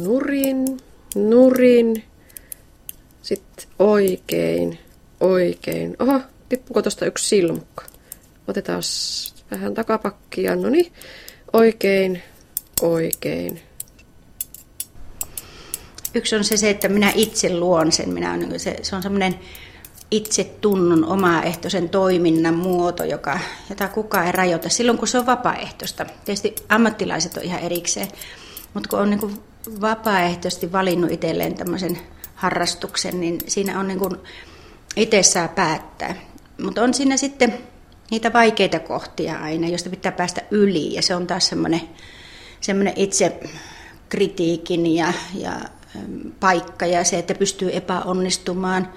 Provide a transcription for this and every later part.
nurin, nurin, sitten oikein, oikein. Oho, tippuko tuosta yksi silmukka? Otetaan vähän takapakkia, no niin, oikein, oikein. Yksi on se, se, että minä itse luon sen. Minä on, se, se on semmoinen itse tunnun omaehtoisen toiminnan muoto, joka, jota kukaan ei rajoita silloin, kun se on vapaaehtoista. Tietysti ammattilaiset on ihan erikseen, mutta kun on niin vapaaehtoisesti valinnut itselleen tämmöisen harrastuksen, niin siinä on niin kuin itse saa päättää. Mutta on siinä sitten niitä vaikeita kohtia aina, joista pitää päästä yli, ja se on taas semmoinen, semmoinen itse kritiikin ja, ja paikka ja se, että pystyy epäonnistumaan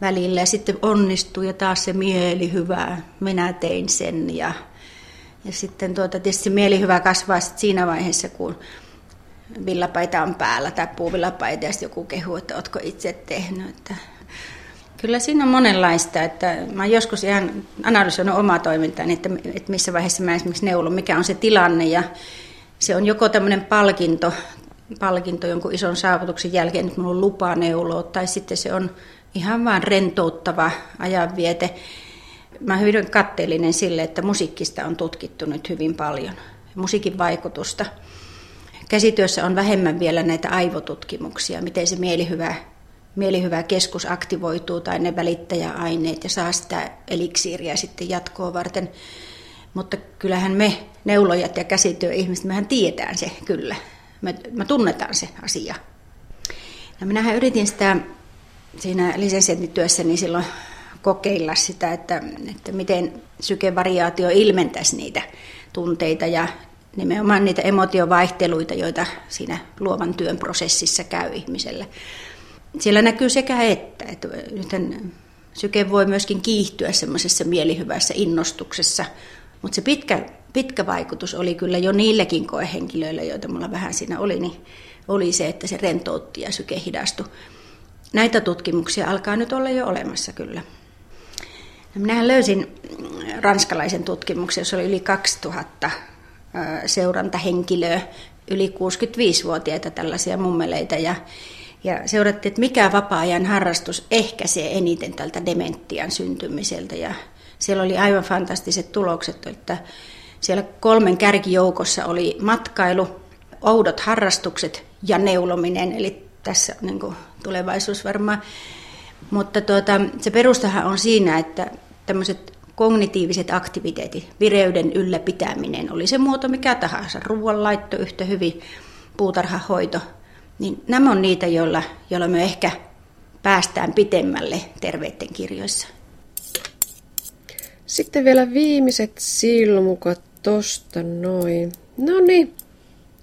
välillä ja sitten onnistuu ja taas se mieli hyvä, minä tein sen ja, ja sitten tuota, tietysti mieli hyvä kasvaa sit siinä vaiheessa, kun villapaita on päällä tai puuvillapaita ja joku kehuu, että oletko itse tehnyt. Että Kyllä siinä on monenlaista, että mä joskus ihan analysoinut omaa toimintaani, että, että missä vaiheessa mä esimerkiksi neulon, mikä on se tilanne ja se on joko tämmöinen palkinto, palkinto jonkun ison saavutuksen jälkeen, että minulla on lupa neuloa, tai sitten se on ihan vaan rentouttava ajanviete. Mä hyvin katteellinen sille, että musiikkista on tutkittu nyt hyvin paljon, musiikin vaikutusta. Käsityössä on vähemmän vielä näitä aivotutkimuksia, miten se mielihyvä, mielihyvä keskus aktivoituu tai ne välittäjäaineet ja saa sitä eliksiiriä sitten jatkoa varten. Mutta kyllähän me neulojat ja käsityöihmiset, mehän tietään se kyllä. Me, me tunnetaan se asia. No minähän yritin sitä siinä lisensiaattityössäni silloin kokeilla sitä, että, että miten sykevariaatio ilmentäisi niitä tunteita ja nimenomaan niitä emotiovaihteluita, joita siinä luovan työn prosessissa käy ihmiselle. Siellä näkyy sekä että, että nythän syke voi myöskin kiihtyä semmoisessa mielihyvässä innostuksessa, mutta se pitkä, pitkä vaikutus oli kyllä jo niillekin koehenkilöille, joita mulla vähän siinä oli, niin oli se, että se rentoutti ja syke hidastui. Näitä tutkimuksia alkaa nyt olla jo olemassa kyllä. Minähän löysin ranskalaisen tutkimuksen, jossa oli yli 2000 seurantahenkilöä, yli 65-vuotiaita tällaisia mummeleita. Ja, ja seurattiin, että mikä vapaa-ajan harrastus ehkäisee eniten tältä dementian syntymiseltä. Ja siellä oli aivan fantastiset tulokset, että siellä kolmen kärkijoukossa oli matkailu, oudot harrastukset ja neulominen, eli tässä on niin tulevaisuus varmaan. Mutta tuota, se perustahan on siinä, että tämmöiset kognitiiviset aktiviteetit, vireyden ylläpitäminen, oli se muoto mikä tahansa, ruoanlaitto yhtä hyvin, puutarhahoito, niin nämä on niitä, joilla, joilla me ehkä päästään pitemmälle terveiden kirjoissa. Sitten vielä viimeiset silmukat tosta noin. No niin,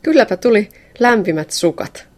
kylläpä tuli lämpimät sukat.